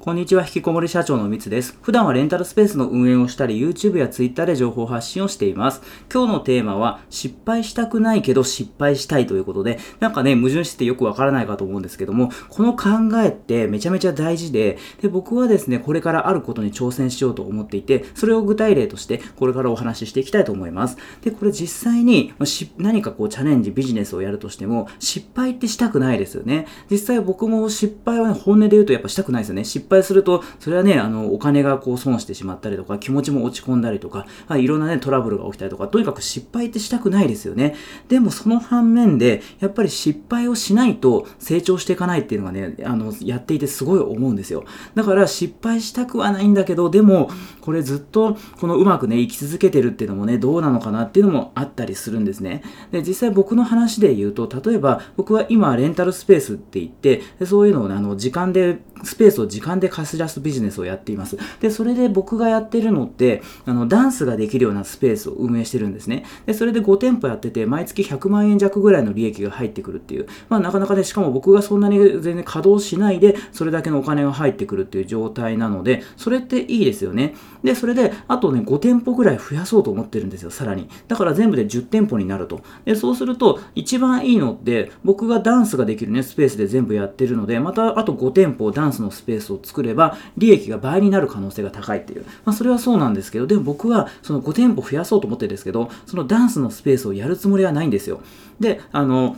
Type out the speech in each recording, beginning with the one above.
こんにちは、引きこもり社長のみつです。普段はレンタルスペースの運営をしたり、YouTube や Twitter で情報発信をしています。今日のテーマは、失敗したくないけど失敗したいということで、なんかね、矛盾しててよくわからないかと思うんですけども、この考えってめちゃめちゃ大事で、で、僕はですね、これからあることに挑戦しようと思っていて、それを具体例として、これからお話ししていきたいと思います。で、これ実際に、何かこうチャレンジ、ビジネスをやるとしても、失敗ってしたくないですよね。実際僕も失敗はね、本音で言うとやっぱしたくないですよね。失敗すると、それはね、あの、お金がこう損してしまったりとか、気持ちも落ち込んだりとか、まあ、いろんなね、トラブルが起きたりとか、とにかく失敗ってしたくないですよね。でもその反面で、やっぱり失敗をしないと成長していかないっていうのがね、あの、やっていてすごい思うんですよ。だから失敗したくはないんだけど、でも、これずっと、このうまくね、生き続けてるっていうのもね、どうなのかなっていうのもあったりするんですね。で、実際僕の話で言うと、例えば、僕は今、レンタルスペースって言って、そういうのをね、あの、時間で、スペースを時間で貸し出すビジネスをやっています。で、それで僕がやってるのって、あの、ダンスができるようなスペースを運営してるんですね。で、それで5店舗やってて、毎月100万円弱ぐらいの利益が入ってくるっていう。まあ、なかなかね、しかも僕がそんなに全然稼働しないで、それだけのお金が入ってくるっていう状態なので、それっていいですよね。で、それで、あとね、5店舗ぐらい増やそうと思ってるんですよ、さらに。だから全部で10店舗になると。で、そうすると、一番いいのって、僕がダンスができるね、スペースで全部やってるので、またあと5店舗ダンスのスペースを作れば、利益が倍になる可能性が高いっていう。まあ、それはそうなんですけど、でも僕はその5店舗増やそうと思ってるんですけど、そのダンスのスペースをやるつもりはないんですよ。で、あの、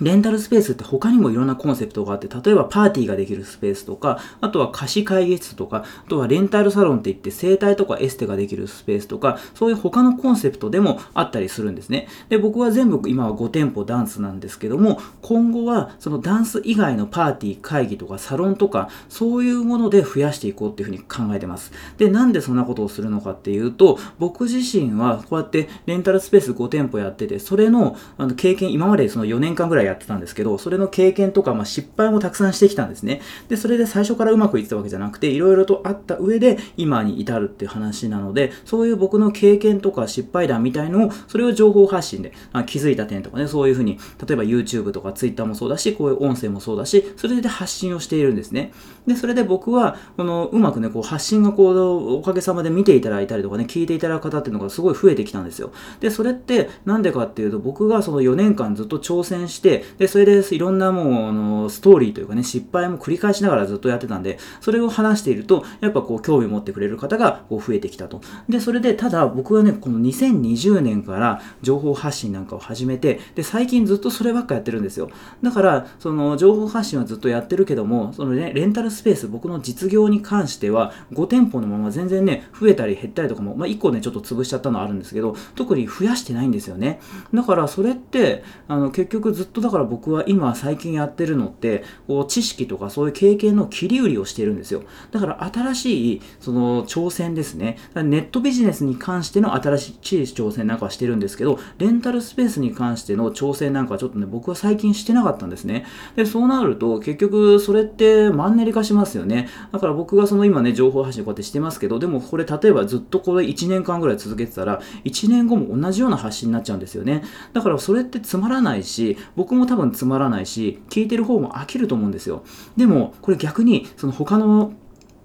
レンタルスペースって他にもいろんなコンセプトがあって、例えばパーティーができるスペースとか、あとは貸し会議室とか、あとはレンタルサロンって言って整体とかエステができるスペースとか、そういう他のコンセプトでもあったりするんですね。で、僕は全部今は5店舗ダンスなんですけども、今後はそのダンス以外のパーティー、会議とかサロンとか、そういうもので増やしていこうっていうふうに考えてます。で、なんでそんなことをするのかっていうと、僕自身はこうやってレンタルスペース5店舗やってて、それのあの経験、今までその4年間ぐらいやってたんですけど、それの経験とか、まあ、失敗もたくさんしてきたんですね。で、それで最初からうまくいってたわけじゃなくて、いろいろとあった上で今に至るっていう話なので、そういう僕の経験とか失敗談みたいのを、それを情報発信で、まあ、気づいた点とかね、そういうふうに、例えば YouTube とか Twitter もそうだし、こういう音声もそうだし、それで発信をしているんですね。で、それで僕は、この、うまくね、こう発信がこう、おかげさまで見ていただいたりとかね、聞いていただく方っていうのがすごい増えてきたんですよ。で、それってなんでかっていうと、僕がその4年間ずっと挑戦して、で、それでいろんなもう、あの、ストーリーというかね、失敗も繰り返しながらずっとやってたんで、それを話していると、やっぱこう、興味を持ってくれる方がこう増えてきたと。で、それで、ただ僕はね、この2020年から情報発信なんかを始めて、で、最近ずっとそればっかやってるんですよ。だから、その、情報発信はずっとやってるけども、そのね、レンタルスペース、僕の実業に関しては、5店舗のまま全然ね、増えたり減ったりとかも、まあ、1個ね、ちょっと潰しちゃったのはあるんですけど、特に増やしてないんですよね。だから、それって、あの、結局ずっとだから僕は今最近やってるのって、こう知識とかそういう経験の切り売りをしてるんですよ。だから新しいその挑戦ですね。ネットビジネスに関しての新しい挑戦なんかはしてるんですけど、レンタルスペースに関しての挑戦なんかはちょっとね、僕は最近してなかったんですね。で、そうなると結局それってマンネリ化しますよね。だから僕がその今ね、情報発信こうやってしてますけど、でもこれ例えばずっとこれ1年間ぐらい続けてたら、1年後も同じような発信になっちゃうんですよね。だからそれってつまらないし、僕も多分つまらないし、聞いてる方も飽きると思うんですよ。でも、これ逆に、その他の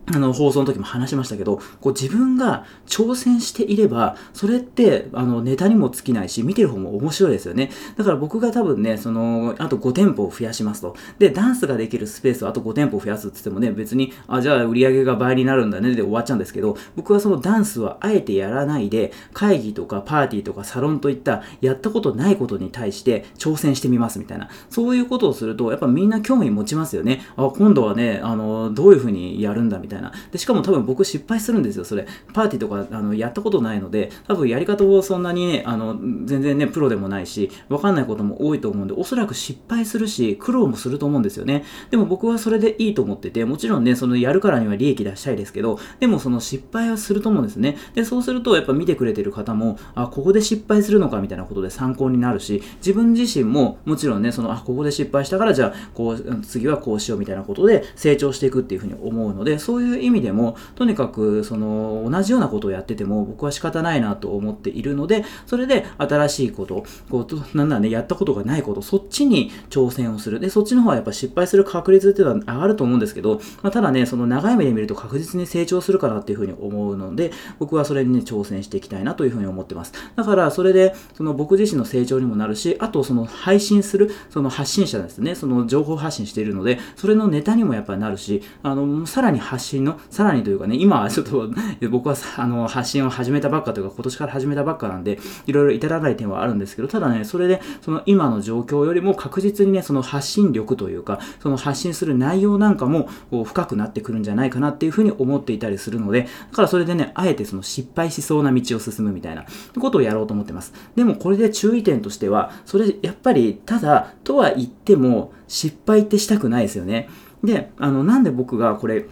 あの、放送の時も話しましたけど、こう自分が挑戦していれば、それって、あの、ネタにも尽きないし、見てる方も面白いですよね。だから僕が多分ね、その、あと5店舗を増やしますと。で、ダンスができるスペースをあと5店舗増やすって言ってもね、別に、あ、じゃあ売り上げが倍になるんだねで終わっちゃうんですけど、僕はそのダンスはあえてやらないで、会議とかパーティーとかサロンといった、やったことないことに対して挑戦してみますみたいな。そういうことをすると、やっぱみんな興味持ちますよね。あ、今度はね、あの、どういうふうにやるんだみたいな。たいな。で、しかも多分僕失敗するんですよ、それ。パーティーとかあのやったことないので、多分やり方をそんなにね、あの、全然ね、プロでもないし、わかんないことも多いと思うんで、おそらく失敗するし、苦労もすると思うんですよね。でも僕はそれでいいと思ってて、もちろんね、そのやるからには利益出したいですけど、でもその失敗はすると思うんですね。で、そうするとやっぱ見てくれてる方も、あ、ここで失敗するのかみたいなことで参考になるし、自分自身ももちろんね、その、あ、ここで失敗したから、じゃあ、こう、次はこうしようみたいなことで成長していくっていうふうに思うので、そうそういう意味でも、とにかく、その、同じようなことをやってても、僕は仕方ないなと思っているので、それで新しいこと、こう、なんだね、やったことがないこと、そっちに挑戦をする。で、そっちの方はやっぱ失敗する確率っていうのは上がると思うんですけど、まあ、ただね、その長い目で見ると確実に成長するかなっていうふうに思うので、僕はそれにね、挑戦していきたいなというふうに思ってます。だから、それで、その僕自身の成長にもなるし、あと、その配信する、その発信者ですね、その情報発信しているので、それのネタにもやっぱりなるし、あの、さらに発信の、さらにというかね、今はちょっと 僕はあの発信を始めたばっかというか、今年から始めたばっかなんで、いろいろ至らない点はあるんですけど、ただね、それで、その今の状況よりも確実にね、その発信力というか、その発信する内容なんかもこう深くなってくるんじゃないかなっていうふうに思っていたりするので、だからそれでね、あえてその失敗しそうな道を進むみたいなことをやろうと思ってます。でもこれで注意点としては、それやっぱり、ただ、とは言っても、失敗ってしたくないですよね。で、あの、なんで僕がこれ、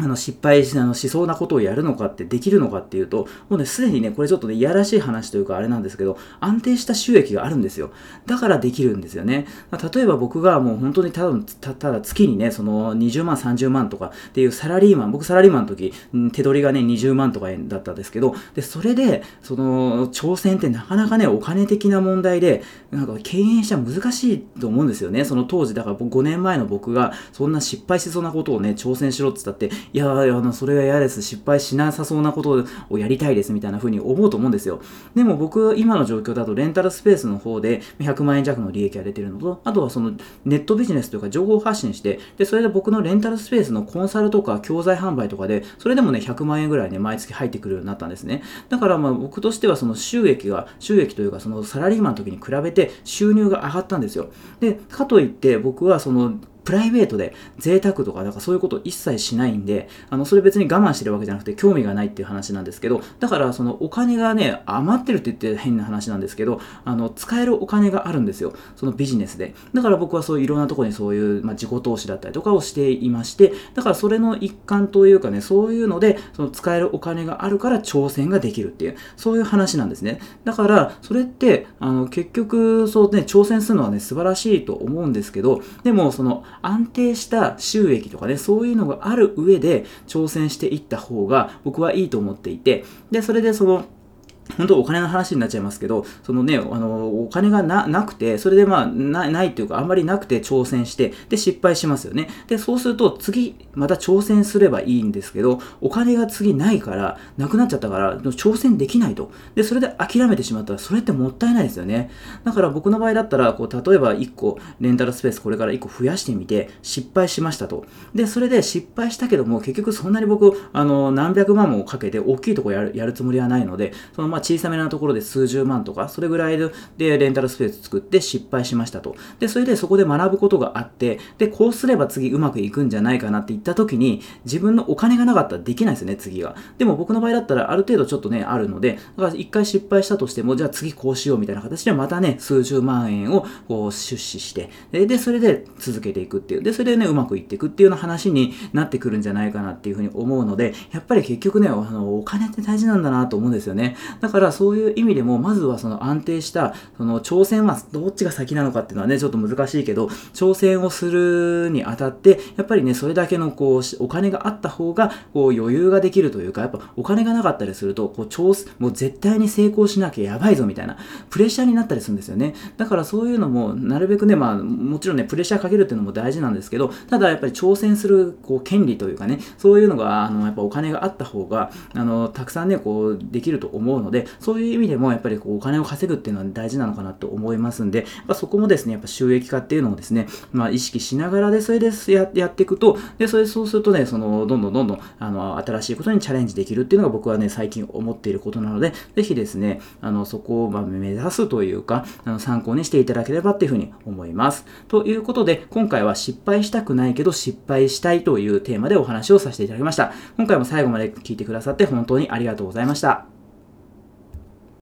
あの失敗しあのしそうなことをやるのかってできるのかっていうと、もうね、すでにね、これちょっとね、いやらしい話というかあれなんですけど、安定した収益があるんですよ。だからできるんですよね。例えば僕がもう本当にただたただ月にね、その20万、30万とかっていうサラリーマン、僕サラリーマンの時、手取りがね、20万とかだったんですけど、で、それで、その挑戦ってなかなかね、お金的な問題で、なんか経営者難しいと思うんですよね。その当時、だから5年前の僕がそんな失敗しそうなことをね、挑戦しろって言ったって、いや、あの、それは嫌です。失敗しなさそうなことをやりたいですみたいな風に思うと思うんですよ。でも僕、今の状況だとレンタルスペースの方で100万円弱の利益が出てるのと、あとはそのネットビジネスというか情報発信して、で、それで僕のレンタルスペースのコンサルとか教材販売とかで、それでもね、100万円ぐらいね、毎月入ってくるようになったんですね。だからまあ僕としてはその収益が、収益というかそのサラリーマンの時に比べて収入が上がったんですよ。で、かといって僕はそのプライベートで贅沢とか、なんかそういうこと一切しないんで、あの、それ別に我慢してるわけじゃなくて興味がないっていう話なんですけど、だからそのお金がね、余ってるって言って変な話なんですけど、あの、使えるお金があるんですよ。そのビジネスで。だから僕はそういういろんなとこにそういう、まあ、自己投資だったりとかをしていまして、だからそれの一環というかね、そういうので、その使えるお金があるから挑戦ができるっていう、そういう話なんですね。だから、それって、あの、結局、そうね、挑戦するのはね、素晴らしいと思うんですけど、でも、その、安定した収益とかね、そういうのがある上で挑戦していった方が僕はいいと思っていて、で、それでその、本当お金の話になっちゃいますけど、そのね、あの、お金がなくて、それでまあ、なないっていうか、あんまりなくて挑戦して、で、失敗しますよね。で、そうすると、次、また挑戦すればいいんですけど、お金が次ないから、なくなっちゃったから、挑戦できないと。で、それで諦めてしまったら、それってもったいないですよね。だから僕の場合だったら、こう、例えば1個、レンタルスペースこれから1個増やしてみて、失敗しましたと。で、それで失敗したけども、結局そんなに僕、あの、何百万もかけて、大きいとこやるやるつもりはないので、そのまあ小さめなところで数十万とか、それぐらいでレンタルスペース作って失敗しましたと。で、それでそこで学ぶことがあって、で、こうすれば次うまくいくんじゃないかなって言った時に、自分のお金がなかったらできないですよね、次が。でも僕の場合だったらある程度ちょっとね、あるので、だから一回失敗したとしても、じゃあ次こうしようみたいな形でまたね、数十万円をこう出資して、で、でそれで続けていくっていう。で、それでね、うまくいっていくっていうような話になってくるんじゃないかなっていうふうに思うので、やっぱり結局ね、あの、お金って大事なんだなと思うんですよね。だからそういう意味でも、まずはその安定した、その挑戦はどっちが先なのかっていうのはね、ちょっと難しいけど、挑戦をするにあたって、やっぱりね、それだけのこう、お金があった方が、こう余裕ができるというか、やっぱお金がなかったりすると、こう、挑もう絶対に成功しなきゃやばいぞみたいな、プレッシャーになったりするんですよね。だからそういうのも、なるべくね、まあ、もちろんね、プレッシャーかけるっていうのも大事なんですけど、ただやっぱり挑戦する、こう、権利というかね、そういうのが、あの、やっぱお金があった方が、あの、たくさんね、こう、できると思うのでで、そういう意味でも、やっぱりこう、お金を稼ぐっていうのは大事なのかなと思いますんで、まあ、そこもですね、やっぱ収益化っていうのをですね、まあ、意識しながらで、それでややっていくと、で、それそうするとね、その、どんどんどんどん、あの、新しいことにチャレンジできるっていうのが僕はね、最近思っていることなので、ぜひですね、あの、そこをま目指すというか、あの参考にしていただければっていうふうに思います。ということで、今回は失敗したくないけど失敗したいというテーマでお話をさせていただきました。今回も最後まで聞いてくださって本当にありがとうございました。